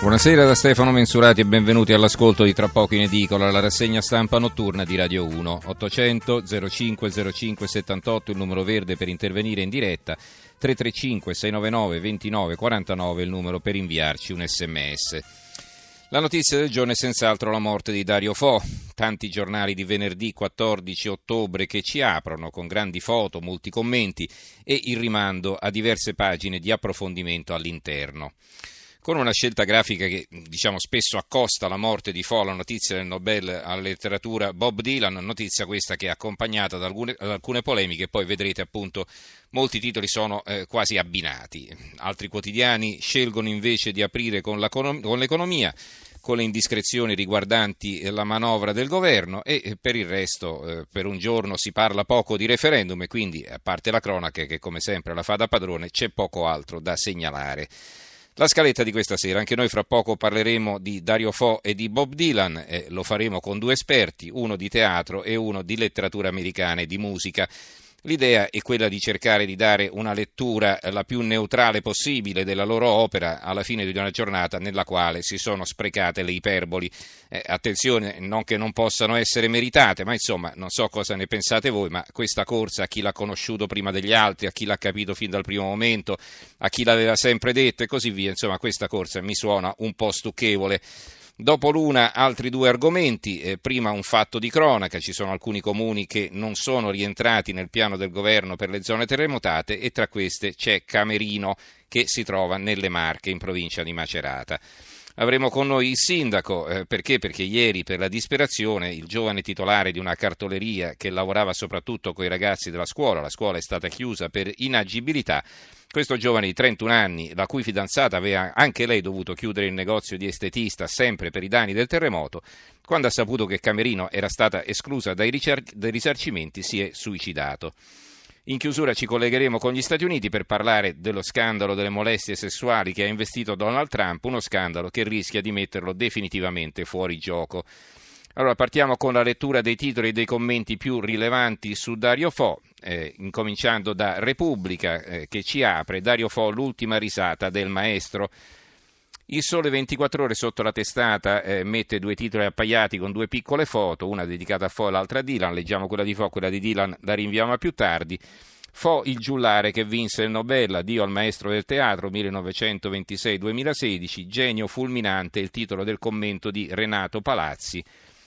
Buonasera da Stefano Mensurati e benvenuti all'ascolto di Tra poco in edicola, la rassegna stampa notturna di Radio 1. 800 05 05 78 il numero verde per intervenire in diretta, 335 699 29 49 il numero per inviarci un sms. La notizia del giorno è senz'altro la morte di Dario Fo. Tanti giornali di venerdì 14 ottobre che ci aprono con grandi foto, molti commenti e il rimando a diverse pagine di approfondimento all'interno con una scelta grafica che diciamo, spesso accosta la morte di Fo alla notizia del Nobel alla letteratura Bob Dylan, notizia questa che è accompagnata da alcune, da alcune polemiche, poi vedrete appunto molti titoli sono eh, quasi abbinati. Altri quotidiani scelgono invece di aprire con, con l'economia con le indiscrezioni riguardanti la manovra del governo e eh, per il resto eh, per un giorno si parla poco di referendum e quindi a parte la cronaca che come sempre la fa da padrone c'è poco altro da segnalare. La scaletta di questa sera, anche noi fra poco parleremo di Dario Fo e di Bob Dylan, eh, lo faremo con due esperti, uno di teatro e uno di letteratura americana e di musica. L'idea è quella di cercare di dare una lettura eh, la più neutrale possibile della loro opera alla fine di una giornata nella quale si sono sprecate le iperboli. Eh, attenzione, non che non possano essere meritate, ma insomma, non so cosa ne pensate voi, ma questa corsa a chi l'ha conosciuto prima degli altri, a chi l'ha capito fin dal primo momento, a chi l'aveva sempre detto e così via, insomma, questa corsa mi suona un po' stucchevole. Dopo l'una altri due argomenti, eh, prima un fatto di cronaca, ci sono alcuni comuni che non sono rientrati nel piano del governo per le zone terremotate e tra queste c'è Camerino che si trova nelle Marche in provincia di Macerata. Avremo con noi il sindaco, eh, perché? Perché ieri per la disperazione il giovane titolare di una cartoleria che lavorava soprattutto con i ragazzi della scuola, la scuola è stata chiusa per inagibilità, questo giovane di 31 anni, la cui fidanzata aveva anche lei dovuto chiudere il negozio di estetista sempre per i danni del terremoto, quando ha saputo che Camerino era stata esclusa dai, ricer- dai risarcimenti si è suicidato. In chiusura ci collegheremo con gli Stati Uniti per parlare dello scandalo delle molestie sessuali che ha investito Donald Trump, uno scandalo che rischia di metterlo definitivamente fuori gioco. Allora partiamo con la lettura dei titoli e dei commenti più rilevanti su Dario Fo, eh, incominciando da Repubblica eh, che ci apre Dario Fo l'ultima risata del maestro. Il Sole 24 Ore sotto la testata eh, mette due titoli appaiati con due piccole foto, una dedicata a Fo e l'altra a Dylan. Leggiamo quella di Fo, quella di Dylan la rinviamo a più tardi. Fo il giullare che vinse il Nobel, addio al maestro del teatro 1926-2016, genio fulminante, il titolo del commento di Renato Palazzi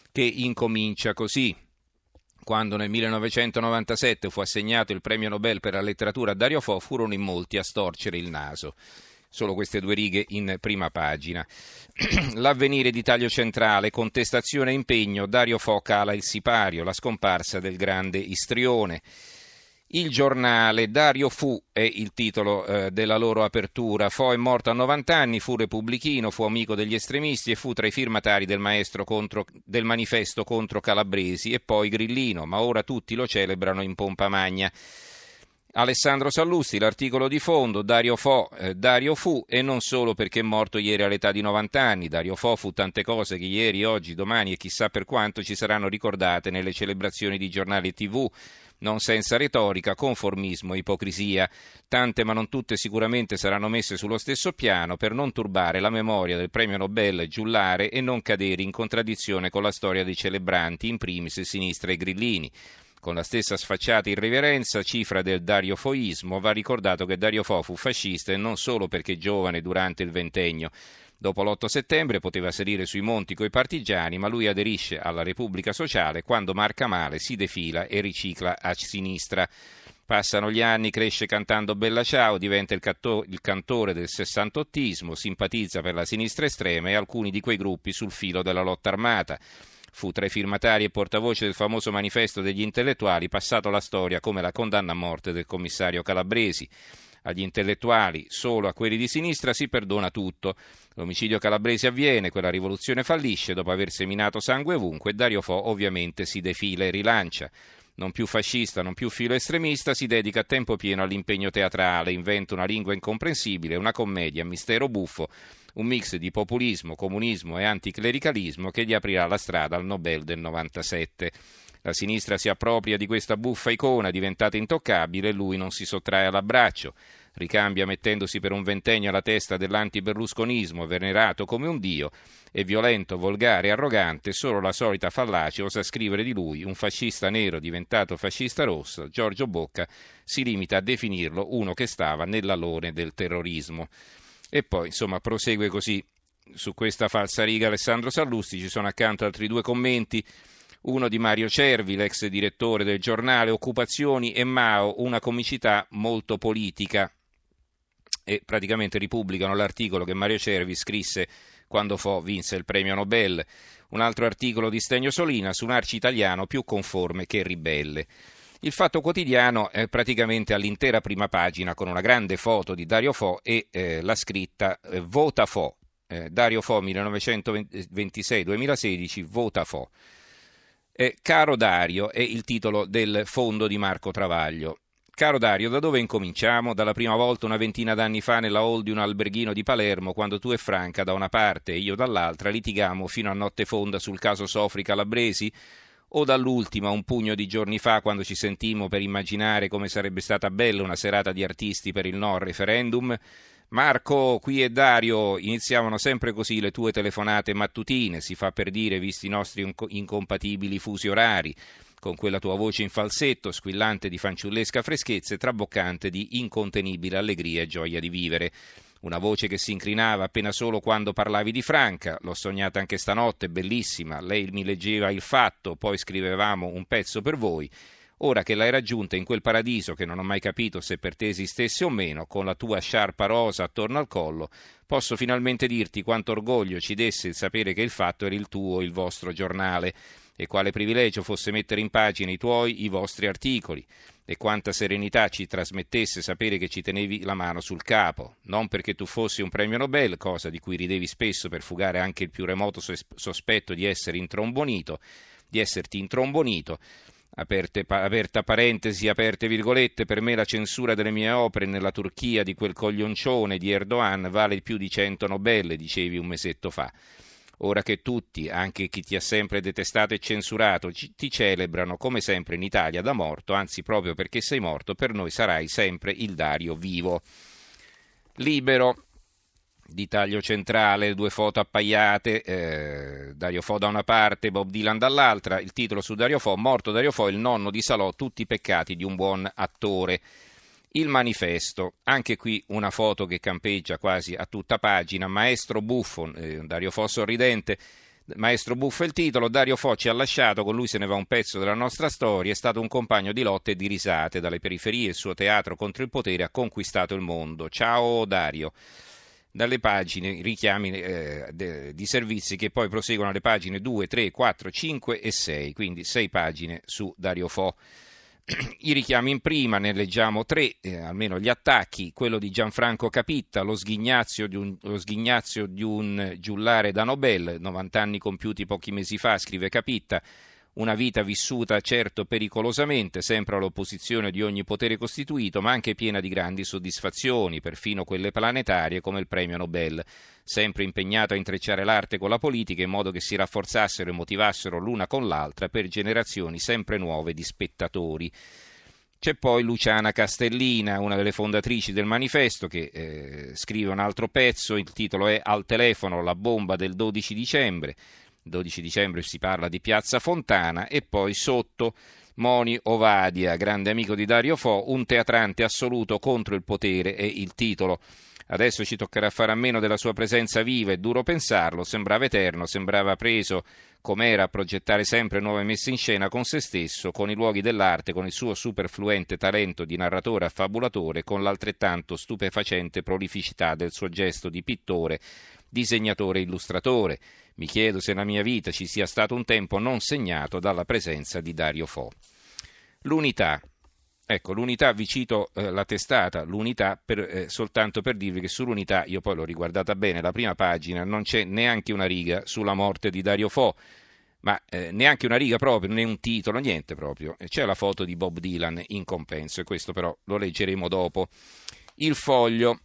che incomincia così. Quando nel 1997 fu assegnato il premio Nobel per la letteratura a Dario Fo, furono in molti a storcere il naso. Solo queste due righe in prima pagina. L'avvenire di taglio centrale, contestazione e impegno, Dario Fo cala il sipario, la scomparsa del grande istrione. Il giornale Dario fu è il titolo eh, della loro apertura. Fo è morto a 90 anni, fu repubblichino, fu amico degli estremisti e fu tra i firmatari del, contro, del manifesto contro Calabresi e poi grillino, ma ora tutti lo celebrano in pompa magna. Alessandro Sallusti, l'articolo di fondo, Dario Fo, eh, Dario fu e non solo perché è morto ieri all'età di 90 anni, Dario Fo fu tante cose che ieri, oggi, domani e chissà per quanto ci saranno ricordate nelle celebrazioni di giornali e tv, non senza retorica, conformismo ipocrisia. Tante ma non tutte sicuramente saranno messe sullo stesso piano per non turbare la memoria del premio Nobel giullare e non cadere in contraddizione con la storia dei celebranti, in primis Sinistra e Grillini. Con la stessa sfacciata irriverenza, cifra del dariofoismo, va ricordato che Dario Fo fu fascista e non solo perché giovane durante il ventennio. Dopo l'8 settembre poteva salire sui monti coi partigiani, ma lui aderisce alla Repubblica Sociale quando marca male, si defila e ricicla a sinistra. Passano gli anni, cresce cantando Bella Ciao, diventa il, catto- il, cantore del sessantottismo, simpatizza per la sinistra estrema e alcuni di quei gruppi sul filo della lotta armata. Fu tra i firmatari e portavoce del famoso manifesto degli intellettuali, passato alla storia come la condanna a morte del commissario Calabresi. agli intellettuali, solo a quelli di sinistra si perdona tutto. L'omicidio calabrese avviene, quella rivoluzione fallisce dopo aver seminato sangue ovunque e Dario Fo ovviamente si defila e rilancia. Non più fascista, non più filo estremista, si dedica a tempo pieno all'impegno teatrale, inventa una lingua incomprensibile, una commedia, mistero buffo, un mix di populismo, comunismo e anticlericalismo che gli aprirà la strada al Nobel del 97. La sinistra si appropria di questa buffa icona diventata intoccabile e lui non si sottrae all'abbraccio. Ricambia mettendosi per un ventennio alla testa dell'antiberlusconismo, venerato come un dio, e violento, volgare e arrogante, solo la solita fallacia osa scrivere di lui, un fascista nero diventato fascista rosso, Giorgio Bocca si limita a definirlo uno che stava nell'alone del terrorismo. E poi, insomma, prosegue così su questa falsa riga Alessandro Sallusti, ci sono accanto altri due commenti uno di Mario Cervi, l'ex direttore del giornale Occupazioni e Mao, una comicità molto politica. E praticamente ripubblicano l'articolo che Mario Cervi scrisse quando Fo vinse il premio Nobel. Un altro articolo di Stegno Solina su un arci italiano più conforme che ribelle. Il Fatto Quotidiano è praticamente all'intera prima pagina con una grande foto di Dario Fo e eh, la scritta eh, Vota Fo. Eh, Dario Fo 1926-2016, Vota Fo. Caro Dario è il titolo del fondo di Marco Travaglio. Caro Dario, da dove incominciamo? Dalla prima volta una ventina d'anni fa nella hall di un alberghino di Palermo, quando tu e Franca da una parte e io dall'altra litigamo fino a notte fonda sul caso Sofri Calabresi? O dall'ultima, un pugno di giorni fa, quando ci sentimmo per immaginare come sarebbe stata bella una serata di artisti per il no al referendum? Marco, qui è Dario, iniziavano sempre così le tue telefonate mattutine, si fa per dire, visti i nostri incompatibili fusi orari, con quella tua voce in falsetto, squillante di fanciullesca freschezza e traboccante di incontenibile allegria e gioia di vivere. Una voce che si incrinava appena solo quando parlavi di Franca, l'ho sognata anche stanotte, bellissima, lei mi leggeva il fatto, poi scrivevamo un pezzo per voi. Ora che l'hai raggiunta in quel paradiso che non ho mai capito se per te esistesse o meno, con la tua sciarpa rosa attorno al collo, posso finalmente dirti quanto orgoglio ci desse il sapere che il fatto era il tuo, il vostro giornale e quale privilegio fosse mettere in pagina i tuoi, i vostri articoli, e quanta serenità ci trasmettesse sapere che ci tenevi la mano sul capo, non perché tu fossi un premio Nobel, cosa di cui ridevi spesso per fugare anche il più remoto sospetto di essere intrombonito, di esserti intrombonito, Aperte, aperta parentesi, aperte virgolette, per me la censura delle mie opere nella Turchia di quel coglioncione di Erdogan vale più di cento Nobel, dicevi un mesetto fa. Ora che tutti, anche chi ti ha sempre detestato e censurato, ti celebrano come sempre in Italia da morto, anzi proprio perché sei morto, per noi sarai sempre il Dario vivo. Libero di taglio centrale, due foto appaiate, eh, Dario Fo da una parte, Bob Dylan dall'altra, il titolo su Dario Fo, morto Dario Fo, il nonno di Salò, tutti i peccati di un buon attore. Il manifesto, anche qui una foto che campeggia quasi a tutta pagina, Maestro Buffo, eh, Dario Fo sorridente, Maestro Buffo è il titolo, Dario Fo ci ha lasciato, con lui se ne va un pezzo della nostra storia, è stato un compagno di lotte e di risate, dalle periferie il suo teatro contro il potere ha conquistato il mondo. Ciao Dario. Dalle pagine richiami eh, de, di servizi che poi proseguono alle pagine 2, 3, 4, 5 e 6, quindi 6 pagine su Dario Fo. I richiami in prima, ne leggiamo tre, eh, almeno gli attacchi, quello di Gianfranco Capitta, lo sghignazio di un, sghignazio di un giullare da Nobel, 90 anni compiuti pochi mesi fa, scrive Capitta, una vita vissuta certo pericolosamente, sempre all'opposizione di ogni potere costituito, ma anche piena di grandi soddisfazioni, perfino quelle planetarie come il premio Nobel, sempre impegnato a intrecciare l'arte con la politica in modo che si rafforzassero e motivassero l'una con l'altra per generazioni sempre nuove di spettatori. C'è poi Luciana Castellina, una delle fondatrici del manifesto, che eh, scrive un altro pezzo, il titolo è Al telefono, la bomba del 12 dicembre. 12 dicembre si parla di Piazza Fontana e poi sotto Moni Ovadia, grande amico di Dario Fo, un teatrante assoluto contro il potere è il titolo. Adesso ci toccherà fare a meno della sua presenza viva, è duro pensarlo, sembrava eterno, sembrava preso com'era a progettare sempre nuove messe in scena con se stesso, con i luoghi dell'arte, con il suo superfluente talento di narratore affabulatore, con l'altrettanto stupefacente prolificità del suo gesto di pittore, disegnatore e illustratore. Mi chiedo se nella mia vita ci sia stato un tempo non segnato dalla presenza di Dario Fo. L'unità. Ecco, l'unità, vi cito eh, la testata, l'unità per, eh, soltanto per dirvi che sull'unità, io poi l'ho riguardata bene, la prima pagina non c'è neanche una riga sulla morte di Dario Fo, ma eh, neanche una riga proprio, né un titolo, niente proprio. C'è la foto di Bob Dylan in compenso e questo però lo leggeremo dopo. Il foglio,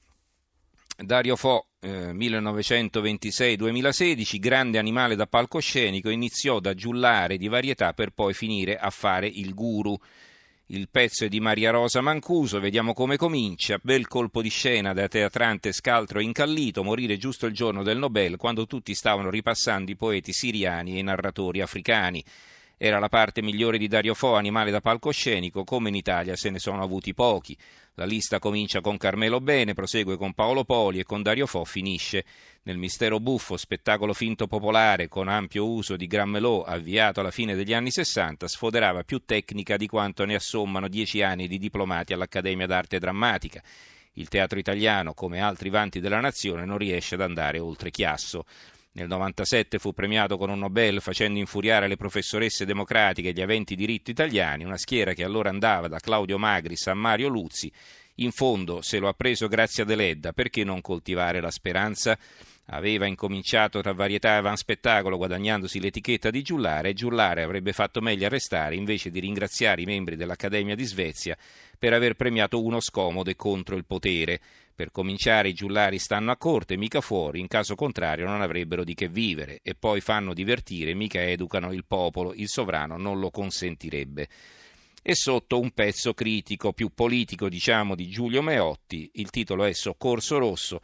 Dario Fo, eh, 1926-2016, grande animale da palcoscenico, iniziò da giullare di varietà per poi finire a fare il guru. Il pezzo è di Maria Rosa Mancuso, vediamo come comincia. Bel colpo di scena da teatrante scaltro incallito, morire giusto il giorno del Nobel, quando tutti stavano ripassando i poeti siriani e i narratori africani. Era la parte migliore di Dario Fo, animale da palcoscenico, come in Italia se ne sono avuti pochi. La lista comincia con Carmelo Bene, prosegue con Paolo Poli e con Dario Fo finisce nel Mistero Buffo, spettacolo finto popolare con ampio uso di Grammelò avviato alla fine degli anni Sessanta, sfoderava più tecnica di quanto ne assommano dieci anni di diplomati all'Accademia d'Arte Drammatica. Il teatro italiano, come altri vanti della nazione, non riesce ad andare oltre Chiasso. Nel 97 fu premiato con un Nobel facendo infuriare le professoresse democratiche e gli aventi diritto italiani, una schiera che allora andava da Claudio Magris a Mario Luzzi. In fondo, se lo ha preso grazie a Deledda, perché non coltivare la speranza? Aveva incominciato tra varietà e avanspettacolo guadagnandosi l'etichetta di giullare e giullare avrebbe fatto meglio a restare invece di ringraziare i membri dell'Accademia di Svezia per aver premiato uno scomodo e contro il potere. Per cominciare i giullari stanno a corte, mica fuori, in caso contrario non avrebbero di che vivere e poi fanno divertire, mica educano il popolo, il sovrano non lo consentirebbe. E sotto un pezzo critico, più politico diciamo, di Giulio Meotti, il titolo è Soccorso Rosso.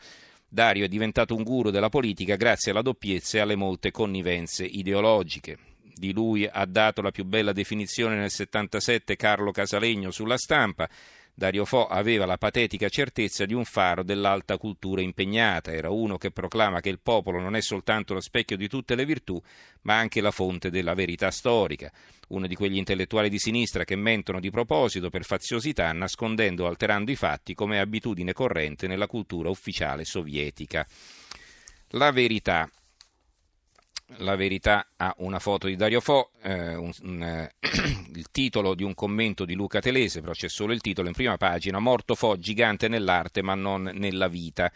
Dario è diventato un guru della politica grazie alla doppiezza e alle molte connivenze ideologiche. Di lui ha dato la più bella definizione nel 77 Carlo Casalegno sulla stampa. Dario Fo aveva la patetica certezza di un faro dell'alta cultura impegnata, era uno che proclama che il popolo non è soltanto lo specchio di tutte le virtù, ma anche la fonte della verità storica, uno di quegli intellettuali di sinistra che mentono di proposito per faziosità, nascondendo o alterando i fatti come abitudine corrente nella cultura ufficiale sovietica. La verità la verità ha una foto di Dario Fo, eh, un, un, eh, il titolo di un commento di Luca Telese, però c'è solo il titolo in prima pagina, Morto Fo, gigante nell'arte ma non nella vita.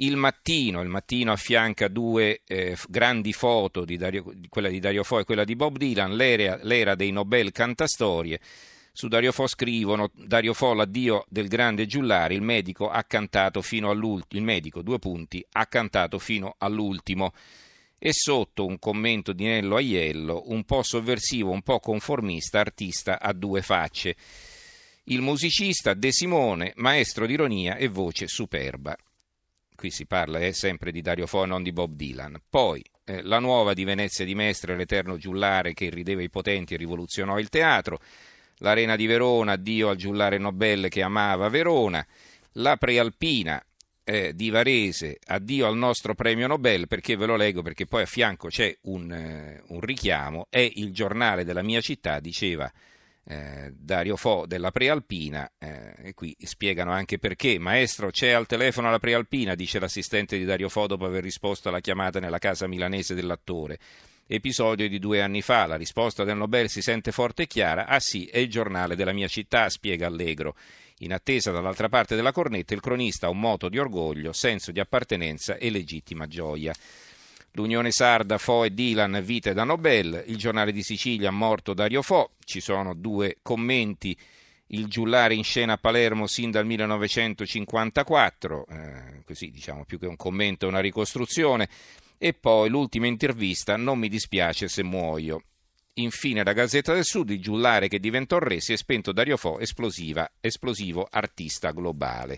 Il mattino, il mattino affianca due eh, grandi foto, di Dario, quella di Dario Fo e quella di Bob Dylan, l'era, l'era dei Nobel cantastorie. Su Dario Fo scrivono Dario Fo l'addio del grande Giullari, il medico ha cantato fino all'ultimo, il medico, due punti, ha cantato fino all'ultimo e sotto un commento di Nello Aiello, un po' sovversivo, un po' conformista, artista a due facce. Il musicista De Simone, maestro di ironia e voce superba. Qui si parla eh, sempre di Dario Fo, non di Bob Dylan. Poi eh, la nuova di Venezia di Mestre, l'eterno giullare che irrideva i potenti e rivoluzionò il teatro. L'Arena di Verona, addio al giullare Nobel che amava Verona. La Prealpina, eh, di Varese, addio al nostro premio Nobel, perché ve lo leggo, perché poi a fianco c'è un, eh, un richiamo, è il giornale della mia città, diceva eh, Dario Fo della Prealpina, eh, e qui spiegano anche perché. Maestro, c'è al telefono la Prealpina, dice l'assistente di Dario Fo dopo aver risposto alla chiamata nella casa milanese dell'attore. Episodio di due anni fa, la risposta del Nobel si sente forte e chiara, ah sì, è il giornale della mia città, spiega Allegro. In attesa dall'altra parte della cornetta il cronista ha un moto di orgoglio, senso di appartenenza e legittima gioia. L'Unione Sarda, Fo e Dylan, vite da Nobel, il giornale di Sicilia, morto Dario Fo, ci sono due commenti, il giullare in scena a Palermo sin dal 1954, eh, così diciamo più che un commento è una ricostruzione, e poi l'ultima intervista, non mi dispiace se muoio. Infine la Gazzetta del Sud, il giullare che diventò re, si è spento Dario Fo, esplosivo artista globale.